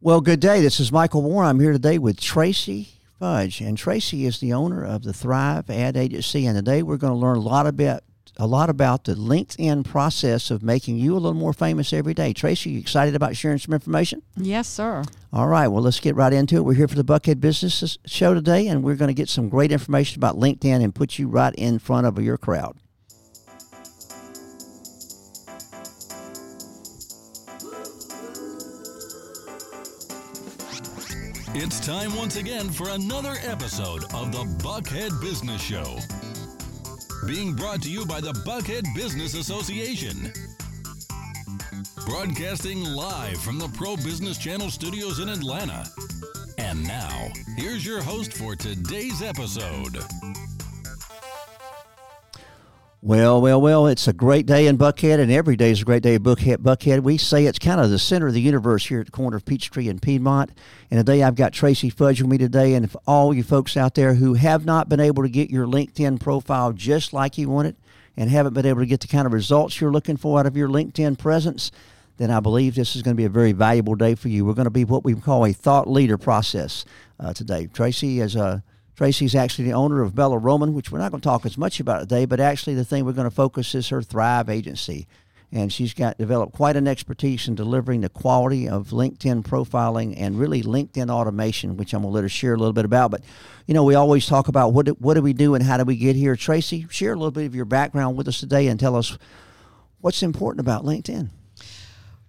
Well, good day. This is Michael Moore. I'm here today with Tracy Fudge, and Tracy is the owner of the Thrive Ad Agency. And today we're going to learn a lot about a lot about the LinkedIn process of making you a little more famous every day. Tracy, you excited about sharing some information? Yes, sir. All right. Well, let's get right into it. We're here for the Buckhead Business Show today, and we're going to get some great information about LinkedIn and put you right in front of your crowd. It's time once again for another episode of the Buckhead Business Show. Being brought to you by the Buckhead Business Association. Broadcasting live from the Pro Business Channel studios in Atlanta. And now, here's your host for today's episode. Well, well, well, it's a great day in Buckhead, and every day is a great day in Buckhead. We say it's kind of the center of the universe here at the corner of Peachtree and Piedmont. And today I've got Tracy Fudge with me today. And for all you folks out there who have not been able to get your LinkedIn profile just like you want it and haven't been able to get the kind of results you're looking for out of your LinkedIn presence, then I believe this is going to be a very valuable day for you. We're going to be what we call a thought leader process uh, today. Tracy is a Tracy's actually the owner of Bella Roman, which we're not going to talk as much about today, but actually the thing we're going to focus is her Thrive agency. And she's got developed quite an expertise in delivering the quality of LinkedIn profiling and really LinkedIn automation, which I'm going to let her share a little bit about. But, you know, we always talk about what do, what do we do and how do we get here. Tracy, share a little bit of your background with us today and tell us what's important about LinkedIn.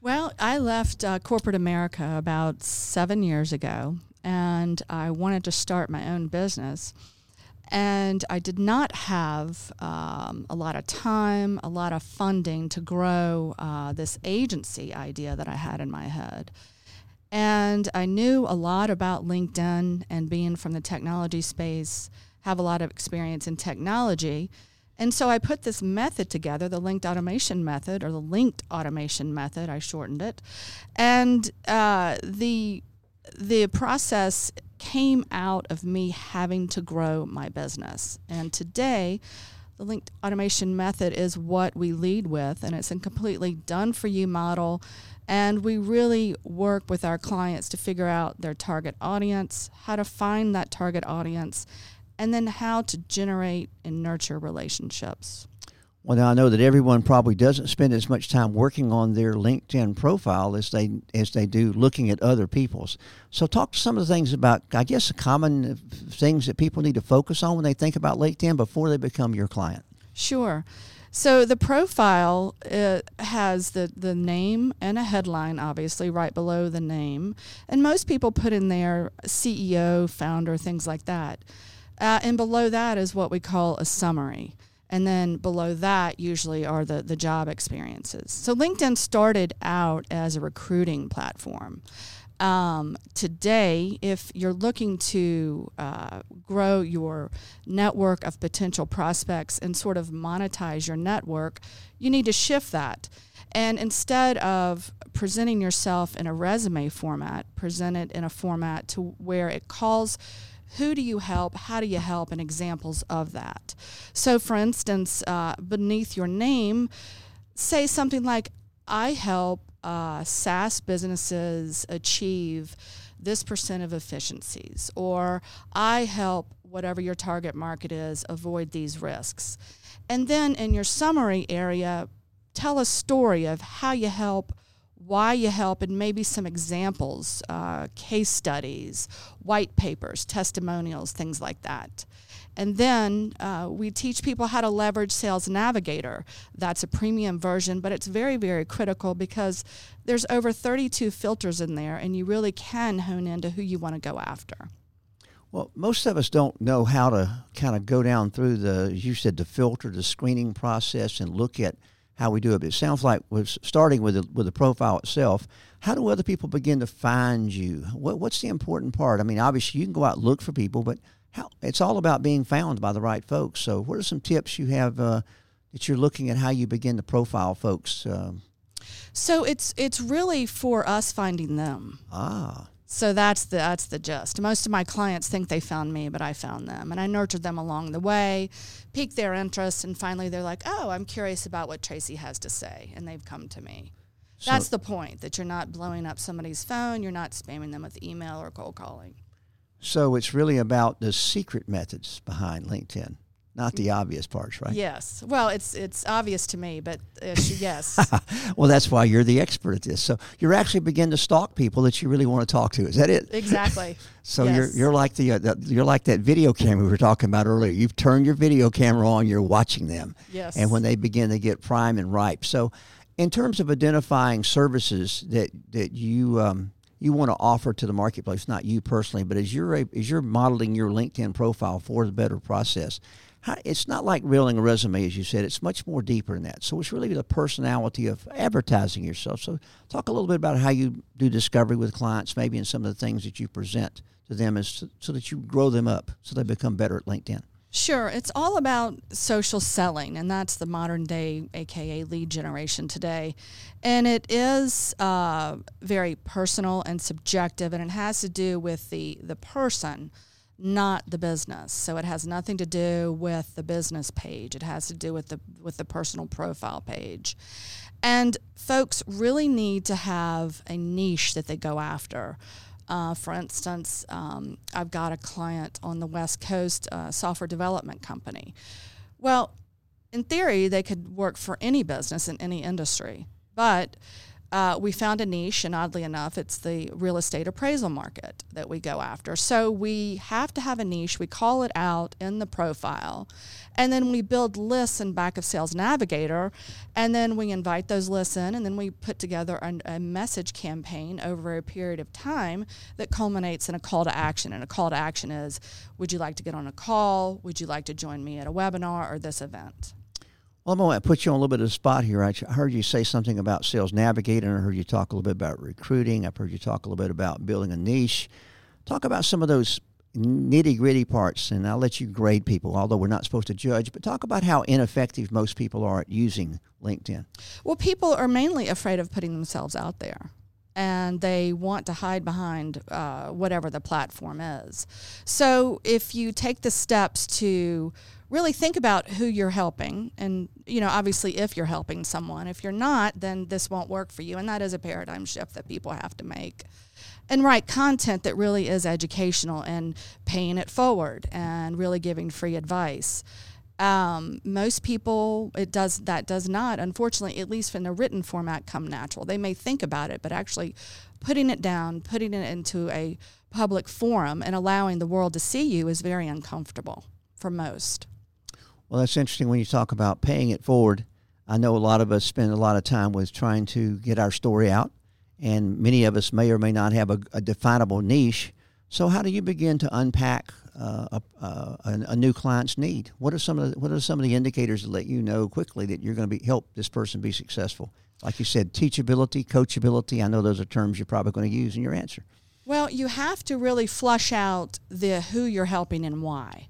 Well, I left uh, corporate America about seven years ago and I wanted to start my own business. And I did not have um, a lot of time, a lot of funding to grow uh, this agency idea that I had in my head. And I knew a lot about LinkedIn and being from the technology space, have a lot of experience in technology. And so I put this method together, the linked automation method, or the linked automation method, I shortened it. And uh, the the process came out of me having to grow my business. And today, the linked automation method is what we lead with, and it's a completely done for you model. And we really work with our clients to figure out their target audience, how to find that target audience, and then how to generate and nurture relationships. Well, now I know that everyone probably doesn't spend as much time working on their LinkedIn profile as they as they do looking at other people's. So, talk to some of the things about, I guess, the common things that people need to focus on when they think about LinkedIn before they become your client. Sure. So the profile uh, has the, the name and a headline, obviously, right below the name. And most people put in there CEO, founder, things like that. Uh, and below that is what we call a summary. And then below that, usually are the, the job experiences. So LinkedIn started out as a recruiting platform. Um, today, if you're looking to uh, grow your network of potential prospects and sort of monetize your network, you need to shift that. And instead of presenting yourself in a resume format, present it in a format to where it calls who do you help? How do you help? And examples of that. So, for instance, uh, beneath your name, say something like, I help uh, SaaS businesses achieve this percent of efficiencies, or I help whatever your target market is avoid these risks. And then in your summary area, tell a story of how you help why you help, and maybe some examples, uh, case studies, white papers, testimonials, things like that. And then uh, we teach people how to leverage Sales Navigator. That's a premium version, but it's very, very critical because there's over 32 filters in there, and you really can hone into who you want to go after. Well, most of us don't know how to kind of go down through the, you said, the filter, the screening process, and look at how we do it. But it sounds like we're starting with the, with the profile itself. How do other people begin to find you? What, what's the important part? I mean, obviously you can go out and look for people, but how it's all about being found by the right folks. So, what are some tips you have uh, that you're looking at how you begin to profile folks? Um, so it's it's really for us finding them. Ah. So that's the that's the gist. Most of my clients think they found me, but I found them, and I nurtured them along the way, piqued their interest, and finally they're like, "Oh, I'm curious about what Tracy has to say," and they've come to me. So- That's the point that you're not blowing up somebody's phone, you're not spamming them with email or cold calling. So it's really about the secret methods behind LinkedIn, not the obvious parts, right? Yes. Well, it's it's obvious to me, but uh, sh- yes. Well, that's why you're the expert at this. So you're actually begin to stalk people that you really want to talk to. Is that it? exactly. So you're you're like the, uh, the you're like that video camera we were talking about earlier. You've turned your video camera on. You're watching them. Yes. And when they begin to get prime and ripe. So, in terms of identifying services that that you um, you want to offer to the marketplace, not you personally, but as you're a, as you're modeling your LinkedIn profile for the better process. How, it's not like reeling a resume, as you said. It's much more deeper than that. So it's really the personality of advertising yourself. So talk a little bit about how you do discovery with clients, maybe, and some of the things that you present to them, is so that you grow them up, so they become better at LinkedIn. Sure, it's all about social selling, and that's the modern day, aka lead generation today. And it is uh, very personal and subjective, and it has to do with the the person, not the business. So it has nothing to do with the business page. It has to do with the with the personal profile page. And folks really need to have a niche that they go after. Uh, for instance, um, I've got a client on the West Coast, uh, software development company. Well, in theory, they could work for any business in any industry, but uh, we found a niche, and oddly enough, it's the real estate appraisal market that we go after. So we have to have a niche. We call it out in the profile, and then we build lists in Back of Sales Navigator, and then we invite those lists in, and then we put together a, a message campaign over a period of time that culminates in a call to action. And a call to action is, would you like to get on a call? Would you like to join me at a webinar or this event? Well, I'm going to put you on a little bit of the spot here. I heard you say something about Sales Navigator, and I heard you talk a little bit about recruiting. I've heard you talk a little bit about building a niche. Talk about some of those nitty gritty parts, and I'll let you grade people, although we're not supposed to judge, but talk about how ineffective most people are at using LinkedIn. Well, people are mainly afraid of putting themselves out there. And they want to hide behind uh, whatever the platform is. So, if you take the steps to really think about who you're helping, and you know, obviously, if you're helping someone, if you're not, then this won't work for you. And that is a paradigm shift that people have to make and write content that really is educational and paying it forward and really giving free advice. Um, most people, it does that does not, unfortunately, at least in a written format, come natural. They may think about it, but actually putting it down, putting it into a public forum, and allowing the world to see you is very uncomfortable for most. Well, that's interesting when you talk about paying it forward. I know a lot of us spend a lot of time with trying to get our story out, and many of us may or may not have a, a definable niche. So, how do you begin to unpack uh, a, a, a new client's need? What are some of the, what are some of the indicators that let you know quickly that you're going to be help this person be successful? Like you said, teachability, coachability. I know those are terms you're probably going to use in your answer. Well, you have to really flush out the who you're helping and why.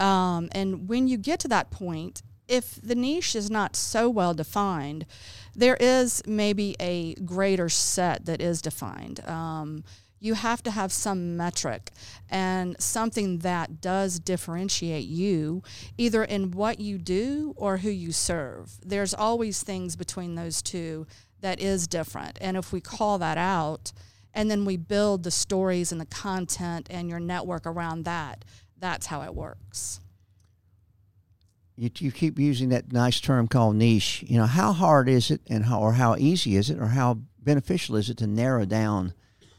Um, and when you get to that point, if the niche is not so well defined, there is maybe a greater set that is defined. Um, you have to have some metric and something that does differentiate you either in what you do or who you serve. There's always things between those two that is different. And if we call that out and then we build the stories and the content and your network around that, that's how it works. You, you keep using that nice term called niche. You know, how hard is it, and how or how easy is it, or how beneficial is it to narrow down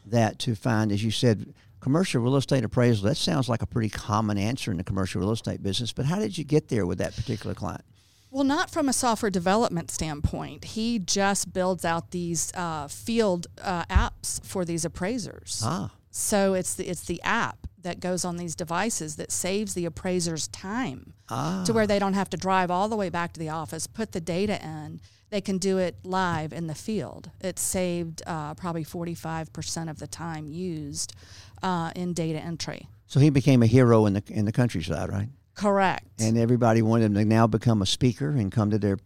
that to find, as you said, commercial real estate appraisal? That sounds like a pretty common answer in the commercial real estate business. But how did you get there with that particular client? Well, not from a software development standpoint. He just builds out these uh, field uh, apps for these appraisers. Ah, So it's the it's the app that goes on these devices that saves the appraisers time ah, to where they don't have to drive all the way back to the office, put the data in. They can do it live in the field. It saved uh, probably 45% of the time used uh, in data entry. so he became a hero in the in the countryside, right? Correct. And everybody wanted him to now become a speaker and come to their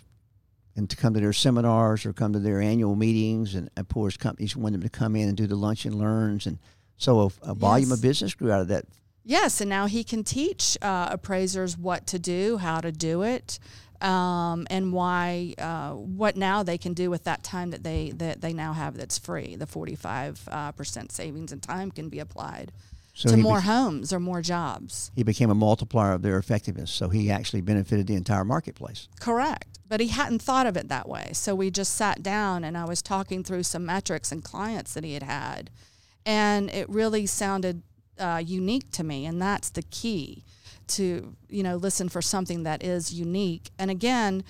and to come to their seminars or come to their annual meetings. And of course, companies wanted them to come in and do the lunch and learns. And so a, a volume Yes. of business grew out of that. Yes, and now he can teach uh, appraisers what to do, how to do it, um, and why uh, what now they can do with that time that they that they now have that's free. The forty five uh, percent savings in time can be applied So to more be- homes or more jobs. he became a multiplier of their effectiveness. So he actually benefited the entire marketplace. Correct. But he hadn't thought of it that way. So we just sat down and I was talking through some metrics and clients that he had had. And it really sounded uh, unique to me. And that's the key to, you know, listen for something that is unique. And again,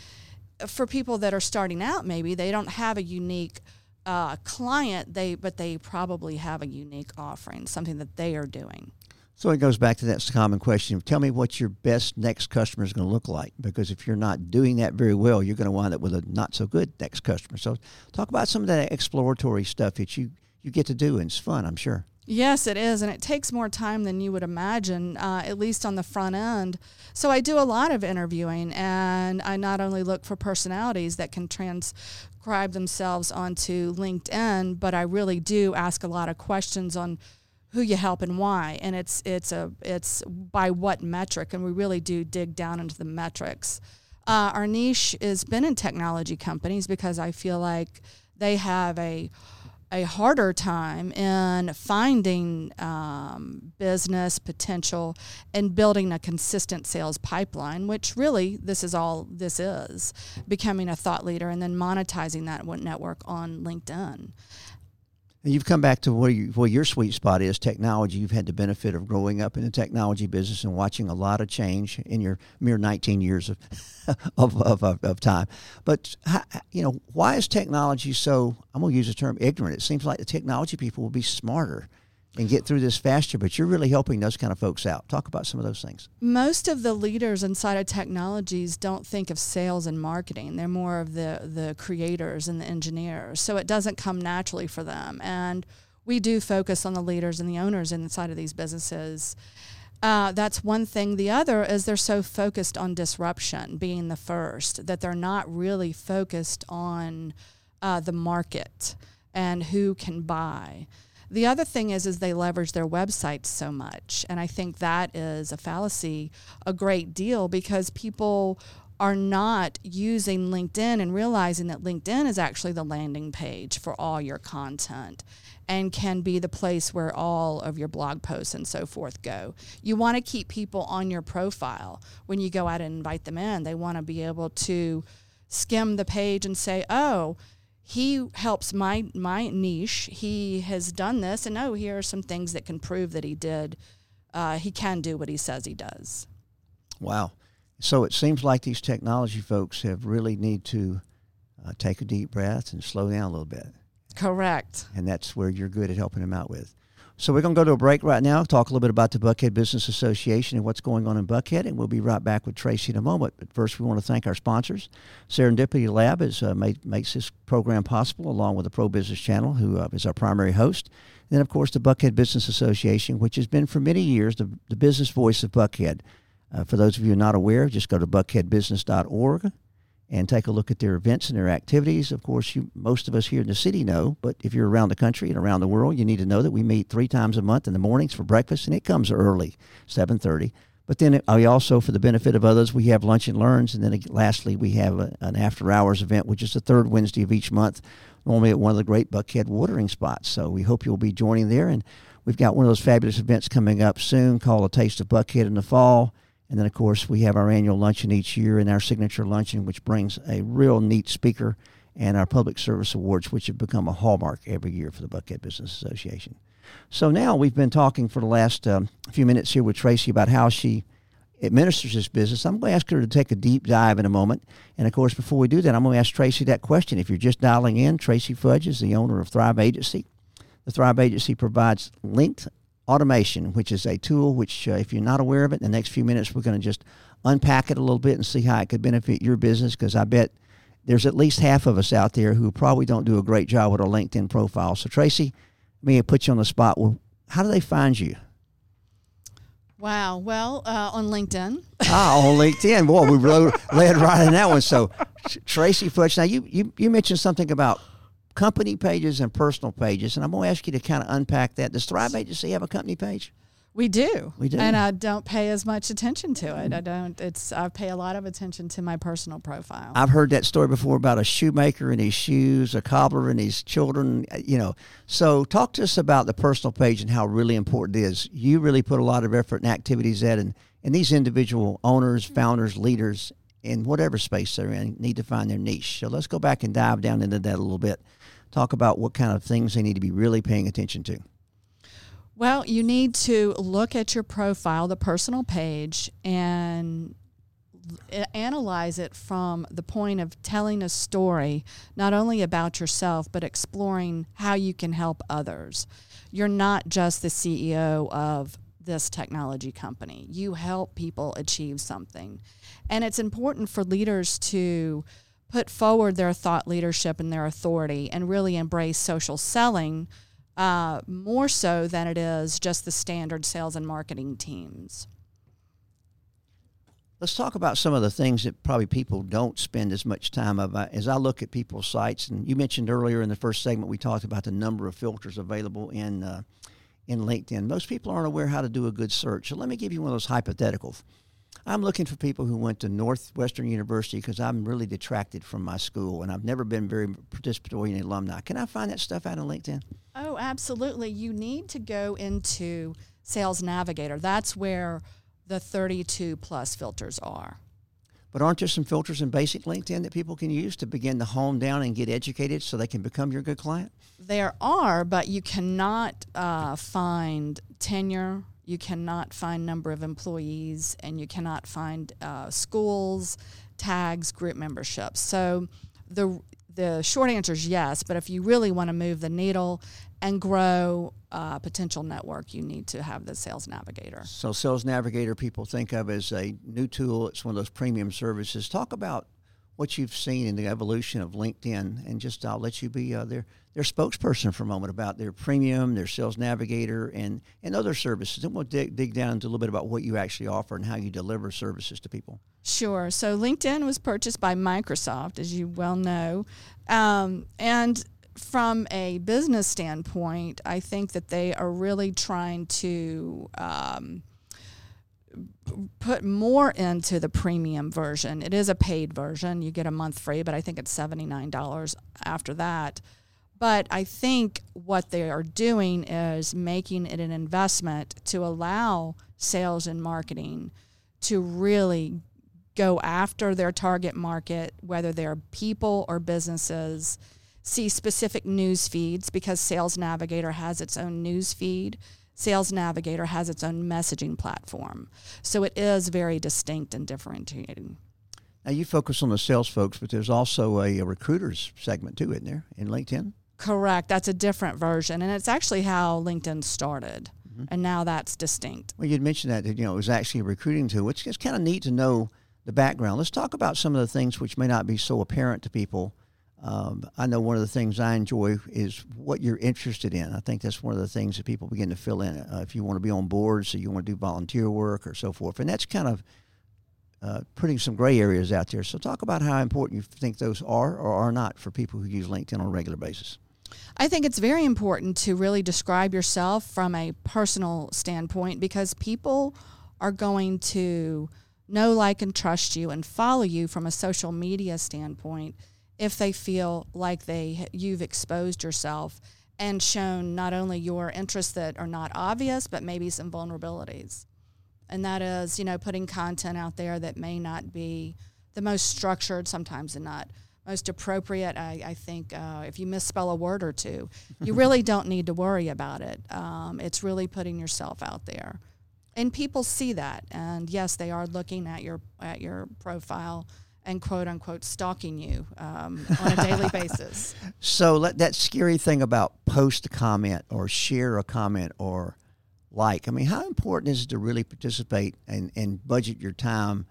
for people that are starting out, maybe they don't have a unique uh, client, they but they probably have a unique offering, something that they are doing. So it goes back to that common question. Tell me what your best next customer is going to look like. Because if you're not doing that very well, you're going to wind up with a not so good next customer. So talk about some of that exploratory stuff that you, you get to do, and it's fun, I'm sure. Yes, it is, and it takes more time than you would imagine, uh, at least on the front end. So I do a lot of interviewing, and I not only look for personalities that can transcribe themselves onto LinkedIn, but I really do ask a lot of questions on who you help and why, and it's it's a it's by what metric, and we really do dig down into the metrics. Uh, our niche has been in technology companies because I feel like they have a a harder time in finding um, business potential and building a consistent sales pipeline, which really this is all this is becoming a thought leader and then monetizing that network on LinkedIn. And you've come back to where, you, where your sweet spot is technology. You've had the benefit of growing up in the technology business and watching a lot of change in your mere 19 years of, of, of, of, of time. But, you know, why is technology so, I'm going to use the term ignorant? It seems like the technology people will be smarter and get through this faster, but you're really helping those kind of folks out. Talk about some of those things. Most of the leaders inside of technologies don't think of sales and marketing. They're more of the the creators and the engineers. So it doesn't come naturally for them. And we do focus on the leaders and the owners inside of these businesses. Uh, that's one thing. The other is they're so focused on disruption, being the first, that they're not really focused on uh, the market and who can buy. The other thing is is they leverage their websites so much, and I think that is a fallacy a great deal because people are not using LinkedIn and realizing that LinkedIn is actually the landing page for all your content and can be the place where all of your blog posts and so forth go. You want to keep people on your profile when you go out and invite them in. They want to be able to skim the page and say, "Oh, he helps my my niche. He has done this, and oh, here are some things that can prove that he did. Uh, he can do what he says he does. Wow. So it seems like these technology folks have really need to uh, take a deep breath and slow down a little bit. Correct. and that's where you're good at helping them out with. So we're going to go to a break right now, talk a little bit about the Buckhead Business Association and what's going on in Buckhead, and we'll be right back with Tracy in a moment. But first, we want to thank our sponsors. Serendipity Lab is, uh, made, makes this program possible, along with the Pro Business Channel, who uh, is our primary host. And then, of course, the Buckhead Business Association, which has been for many years the, the business voice of Buckhead. Uh, for those of you not aware, just go to buckheadbusiness.org and take a look at their events and their activities. Of course, you, most of us here in the city know, but if you're around the country and around the world, you need to know that we meet three times a month in the mornings for breakfast, and it comes early, 7.30. But then we also, for the benefit of others, we have lunch and learns, and then lastly, we have a, an after-hours event, which is the third Wednesday of each month, normally at one of the great Buckhead watering spots. So we hope you'll be joining there, and we've got one of those fabulous events coming up soon called A Taste of Buckhead in the fall. And then, of course, we have our annual luncheon each year and our signature luncheon, which brings a real neat speaker, and our public service awards, which have become a hallmark every year for the Buckhead Business Association. So now we've been talking for the last um, few minutes here with Tracy about how she administers this business. I'm going to ask her to take a deep dive in a moment. And of course, before we do that, I'm going to ask Tracy that question. If you're just dialing in, Tracy Fudge is the owner of Thrive Agency. The Thrive Agency provides linked automation, which is a tool which, uh, if you're not aware of it, in the next few minutes, we're going to just unpack it a little bit and see how it could benefit your business because I bet there's at least half of us out there who probably don't do a great job with a LinkedIn profile. So, Tracy, let me put you on the spot. Well, how do they find you? Wow. Well, uh, on LinkedIn. ah, on LinkedIn. Boy, we led right in that one. So, Tracy Fudge, now you, you, you mentioned something about company pages and personal pages, and I'm going to ask you to kind of unpack that. Does Thrive Agency have a company page? We do. We do. And I don't pay as much attention to it. I don't it's I pay a lot of attention to my personal profile. I've heard that story before about a shoemaker and his shoes, a cobbler and his children, uh, you know. So talk to us about the personal page and how really important it is. You really put a lot of effort and activities at and and these individual owners, founders, leaders in whatever space they're in need to find their niche. So let's go back and dive down into that a little bit. Talk about what kind of things they need to be really paying attention to. Well, you need to look at your profile, the personal page, and analyze it from the point of telling a story, not only about yourself, but exploring how you can help others. You're not just the CEO of this technology company, you help people achieve something. And it's important for leaders to put forward their thought leadership and their authority and really embrace social selling uh, more so than it is just the standard sales and marketing teams. Let's talk about some of the things that probably people don't spend as much time about. As I look at people's sites, and you mentioned earlier in the first segment, we talked about the number of filters available in uh, in LinkedIn. Most people aren't aware how to do a good search. So let me give you one of those hypotheticals. I'm looking for people who went to Northwestern University because I'm really detracted from my school and I've never been very participatory in alumni. Can I find that stuff out on LinkedIn? Oh, absolutely. You need to go into Sales Navigator. That's where the 32 plus filters are. But aren't there some filters in basic LinkedIn that people can use to begin to hone down and get educated so they can become your good client? There are, but you cannot uh, find tenure you cannot find number of employees and you cannot find uh, schools tags group memberships. So the the short answer is yes but if you really want to move the needle and grow a potential network you need to have the sales navigator. So sales navigator people think of as a new tool. It's one of those premium services. Talk about what you've seen in the evolution of LinkedIn, and just I'll let you be uh, their their spokesperson for a moment about their premium, their sales navigator, and and other services. And we'll dig, dig down into a little bit about what you actually offer and how you deliver services to people. Sure. So LinkedIn was purchased by Microsoft, as you well know, um, and from a business standpoint, I think that they are really trying to. Um, put more into the premium version. It is a paid version. You get a month free, but I think it's $79 after that. But I think what they are doing is making it an investment to allow sales and marketing to really go after their target market, whether they're people or businesses, see specific news feeds because Sales Navigator has its own news feed Sales Navigator has its own messaging platform. So it is very distinct and differentiating. Now you focus on the sales folks, but there's also a, a recruiters segment too, isn't there, in LinkedIn? Correct. That's a different version, and it's actually how LinkedIn started, mm-hmm. and now that's distinct. Well, you'd mentioned that you know it was actually a recruiting tool, which is kind of neat to know the background. Let's talk about some of the things which may not be so apparent to people um, I know one of the things I enjoy is what you're interested in. I think that's one of the things that people begin to fill in. Uh, if you want to be on boards, so you want to do volunteer work or so forth, and that's kind of uh, putting some gray areas out there. So talk about how important you think those are or are not for people who use LinkedIn on a regular basis. I think it's very important to really describe yourself from a personal standpoint because people are going to know, like, and trust you and follow you from a social media standpoint if they feel like they you've exposed yourself and shown not only your interests that are not obvious but maybe some vulnerabilities. And that is you know putting content out there that may not be the most structured sometimes and not most appropriate. I, I think uh, if you misspell a word or two you really don't need to worry about it. Um, it's really putting yourself out there. And people see that. And yes they are looking at your at your profile and quote unquote stalking you um, on a daily basis. So let, that scary thing about post a comment or share a comment or like. I mean, how important is it to really participate and, and budget your time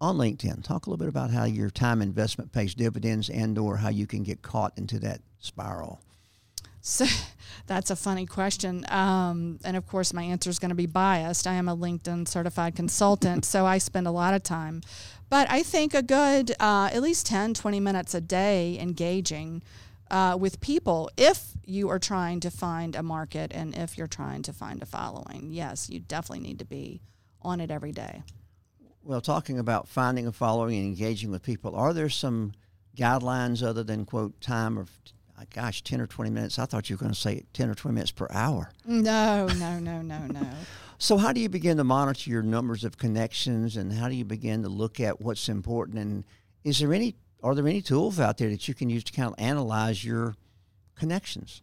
on LinkedIn? Talk a little bit about how your time investment pays dividends and or how you can get caught into that spiral. So that's a funny question. Um, and of course, my answer is going to be biased. I am a LinkedIn certified consultant, so I spend a lot of time but I think a good, uh, at least 10, 20 minutes a day engaging uh, with people if you are trying to find a market and if you're trying to find a following. Yes, you definitely need to be on it every day. Well, talking about finding a following and engaging with people, are there some guidelines other than quote time of gosh 10 or 20 minutes. I thought you were going to say 10 or 20 minutes per hour. No no no no no. So how do you begin to monitor your numbers of connections and how do you begin to look at what's important? And is there any are there any tools out there that you can use to kind of analyze your connections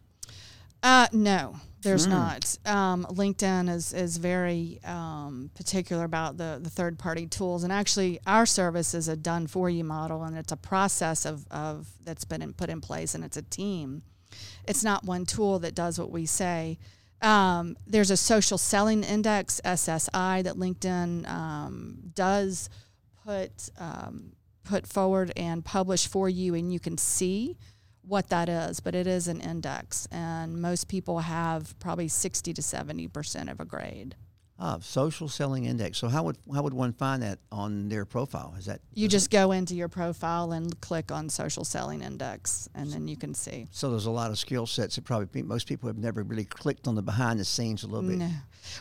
uh, no, there's mm. not. Um, LinkedIn is is very um, particular about the the third party tools, and actually, our service is a done for you model, and it's a process of of that's been in, put in place, and it's a team. It's not one tool that does what we say. Um, there's a social selling index SSI that LinkedIn um, does put um, put forward and publish for you, and you can see what that is, but it is an index, and most people have probably 60 to 70 percent of a grade. Ah, social selling index. So how would how would one find that on their profile? Is that you just go into your profile and click on social selling index, and then you can see. So there's a lot of skill sets that probably most people have never really clicked on the behind the scenes a little bit. No.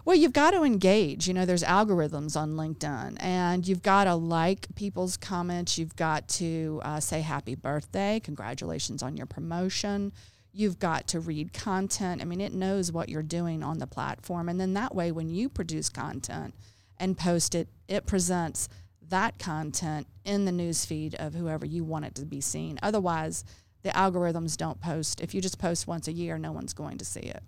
Well, you've got to engage. You know, there's algorithms on LinkedIn, and you've got to like people's comments. You've got to uh, say happy birthday, congratulations on your promotion you've got to read content. I mean, it knows what you're doing on the platform. And then that way, when you produce content and post it, it presents that content in the newsfeed of whoever you want it to be seen. Otherwise, the algorithms don't post. If you just post once a year, no one's going to see it.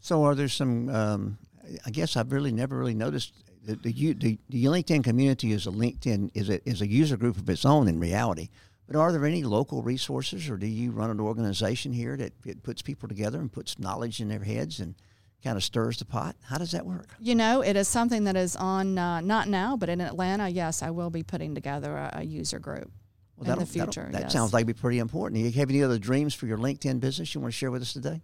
So, are there some? Um, I guess I've really never really noticed the, the, the, the LinkedIn community is a LinkedIn is a is a user group of its own in reality. But are there any local resources, or do you run an organization here that it puts people together and puts knowledge in their heads and kind of stirs the pot? How does that work? You know, it is something that is on uh, not now, but in Atlanta. Yes, I will be putting together a, a user group. Well, in the future, that yes. sounds like be pretty important. Do you have any other dreams for your LinkedIn business you want to share with us today?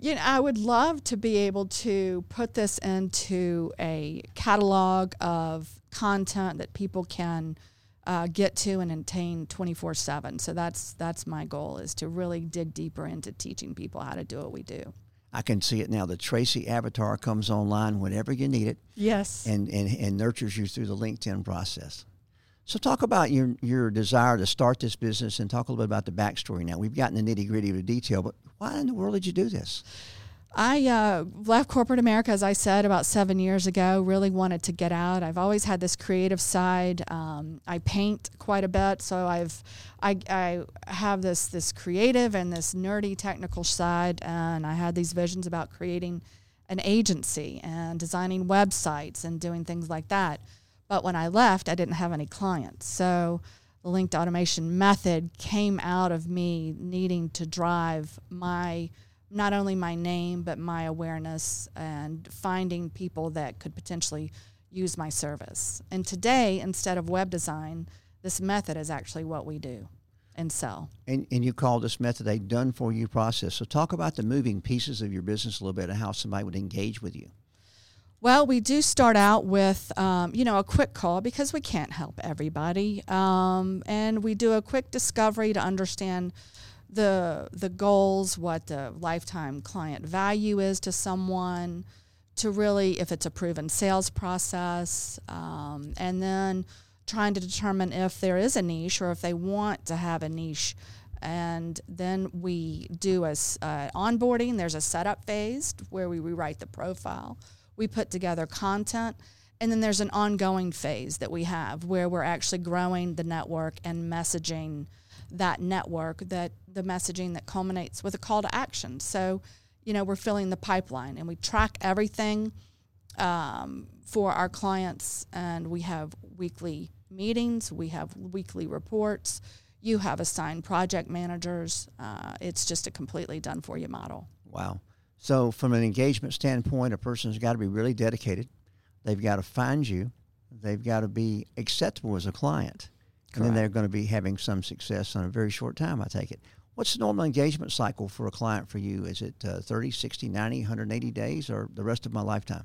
You know, I would love to be able to put this into a catalog of content that people can uh, get to and attain 24 7 so that's that's my goal is to really dig deeper into teaching people how to do what we do I can see it now. The Tracy avatar comes online whenever you need it. Yes. And, and, and nurtures you through the LinkedIn process. So talk about your your desire to start this business and talk a little bit about the backstory now. We've gotten the nitty gritty of the detail, but why in the world did you do this? I uh, left corporate America, as I said, about seven years ago. Really wanted to get out. I've always had this creative side. Um, I paint quite a bit, so I've I, I have this this creative and this nerdy technical side, and I had these visions about creating an agency and designing websites and doing things like that. But when I left, I didn't have any clients, so the linked automation method came out of me needing to drive my not only my name but my awareness and finding people that could potentially use my service. And today, instead of web design, this method is actually what we do and sell. And, and you call this method a done for you process. So talk about the moving pieces of your business a little bit and how somebody would engage with you. Well, we do start out with, um, you know, a quick call because we can't help everybody. Um, and we do a quick discovery to understand the the goals, what the lifetime client value is to someone, to really if it's a proven sales process, um, and then trying to determine if there is a niche or if they want to have a niche. And then we do a uh, onboarding. There's a setup phase where we rewrite the profile. We put together content. And then there's an ongoing phase that we have where we're actually growing the network and messaging that network that the messaging that culminates with a call to action. So, you know, we're filling the pipeline and we track everything um, for our clients, and we have weekly meetings, we have weekly reports. You have assigned project managers. Uh, it's just a completely done for you model. Wow. So, from an engagement standpoint, a person's got to be really dedicated. They've got to find you. They've got to be acceptable as a client. Correct. And then they're going to be having some success in a very short time, I take it. What's the normal engagement cycle for a client for you? Is it uh, 30, 60, 90, 180 days or the rest of my lifetime?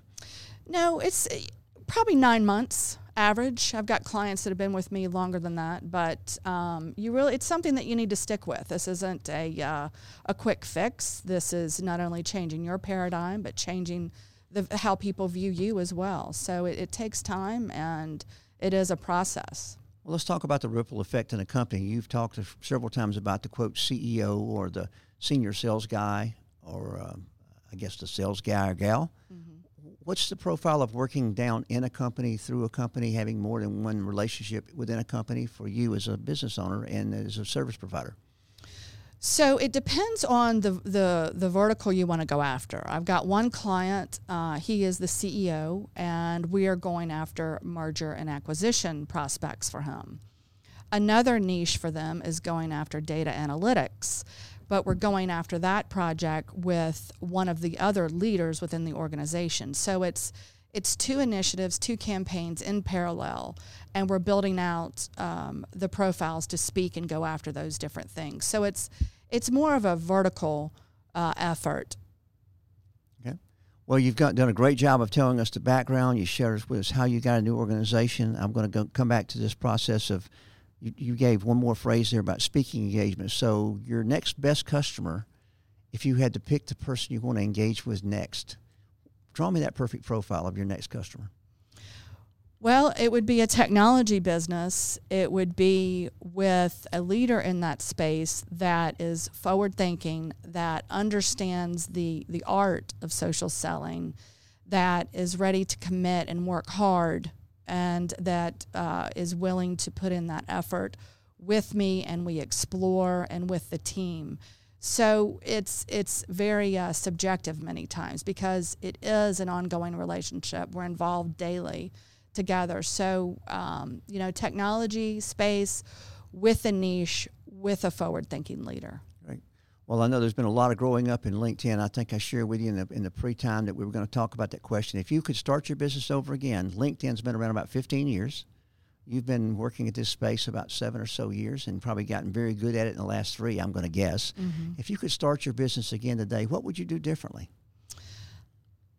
No, it's uh, probably nine months. average. I've got clients that have been with me longer than that, but um, you really it's something that you need to stick with. This isn't a uh, a quick fix. This is not only changing your paradigm, but changing the, how people view you as well. So it, it takes time and it is a process. Well, let's talk about the ripple effect in a company. You've talked several times about the quote CEO or the senior sales guy, or um, I guess the sales guy or gal. Mm-hmm. What's the profile of working down in a company, through a company, having more than one relationship within a company for you as a business owner and as a service provider? So it depends on the the, the vertical you want to go after. I've got one client. Uh, he is the CEO, and we are going after merger and acquisition prospects for him. Another niche for them is going after data analytics, but we're going after that project with one of the other leaders within the organization. So it's it's two initiatives, two campaigns in parallel, and we're building out um, the profiles to speak and go after those different things. So it's it's more of a vertical uh, effort. Okay. Well, you've got, done a great job of telling us the background. You shared with us how you got a new organization. I'm going to come back to this process of you, you gave one more phrase there about speaking engagement. So your next best customer, if you had to pick the person you want to engage with next, draw me that perfect profile of your next customer. Well, it would be a technology business. It would be with a leader in that space that is forward thinking, that understands the, the art of social selling, that is ready to commit and work hard, and that uh, is willing to put in that effort with me and we explore and with the team. So it's it's very uh, subjective many times because it is an ongoing relationship. We're involved daily together. So, um, you know, technology space with a niche, with a forward thinking leader. Right. Well, I know there's been a lot of growing up in LinkedIn. I think I shared with you in the, in the pre time that we were going to talk about that question. If you could start your business over again, LinkedIn's been around about 15 years. You've been working at this space about seven or so years and probably gotten very good at it in the last three, I'm going to guess. Mm-hmm. If you could start your business again today, what would you do differently?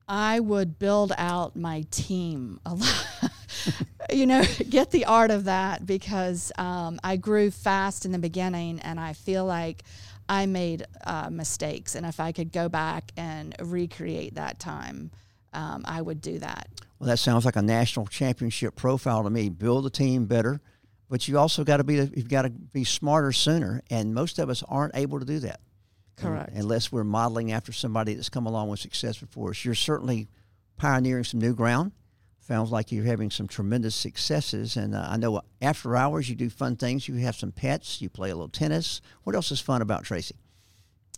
I would build out my team a lot. you know, get the art of that because um, I grew fast in the beginning and I feel like I made uh, mistakes. And if I could go back and recreate that time, um, I would do that. Well, that sounds like a national championship profile to me. Build a team better, but you also got to be you've got to be smarter sooner, and most of us aren't able to do that. Correct. unless we're modeling after somebody that's come along with success before us. You're certainly pioneering some new ground. Sounds like you're having some tremendous successes. And uh, I know after hours you do fun things. You have some pets, you play a little tennis. What else is fun about Tracy?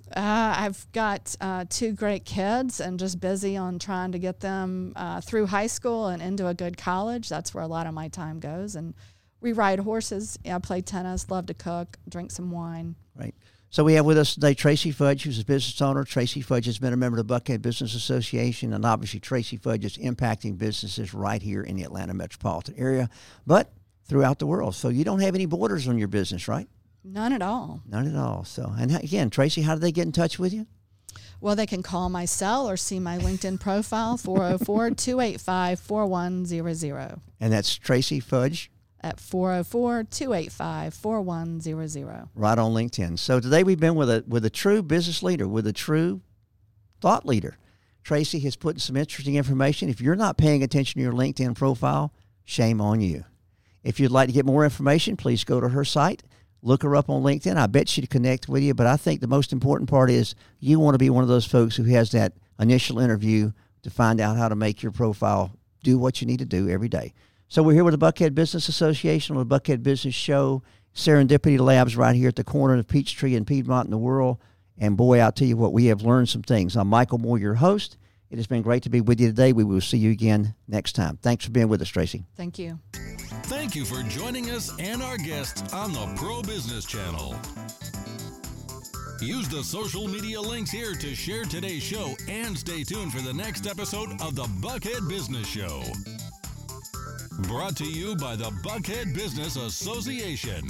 Uh, I've got uh, two great kids and just busy on trying to get them uh, through high school and into a good college. That's where a lot of my time goes. And we ride horses. I play tennis, love to cook, drink some wine. Right. So we have with us today Tracy Fudge, who's a business owner. Tracy Fudge has been a member of the Buckhead Business Association, and obviously Tracy Fudge is impacting businesses right here in the Atlanta metropolitan area, but throughout the world. So you don't have any borders on your business, right? None at all. None at all. So, and again, Tracy, how do they get in touch with you? Well, they can call my cell or see my LinkedIn profile, 404 285 4100. And that's Tracy Fudge at 404 285 4100. Right on LinkedIn. So today we've been with a, with a true business leader, with a true thought leader. Tracy has put in some interesting information. If you're not paying attention to your LinkedIn profile, shame on you. If you'd like to get more information, please go to her site. Look her up on LinkedIn. I bet she'd connect with you. But I think the most important part is you want to be one of those folks who has that initial interview to find out how to make your profile do what you need to do every day. So we're here with the Buckhead Business Association on the Buckhead Business Show. Serendipity Labs right here at the corner of Peachtree and Piedmont in the world. And boy, I'll tell you what, we have learned some things. I'm Michael Moore, your host. It has been great to be with you today. We will see you again next time. Thanks for being with us, Tracy. Thank you. Thank you for joining us and our guests on the Pro Business Channel. Use the social media links here to share today's show and stay tuned for the next episode of the Buckhead Business Show. Brought to you by the Buckhead Business Association.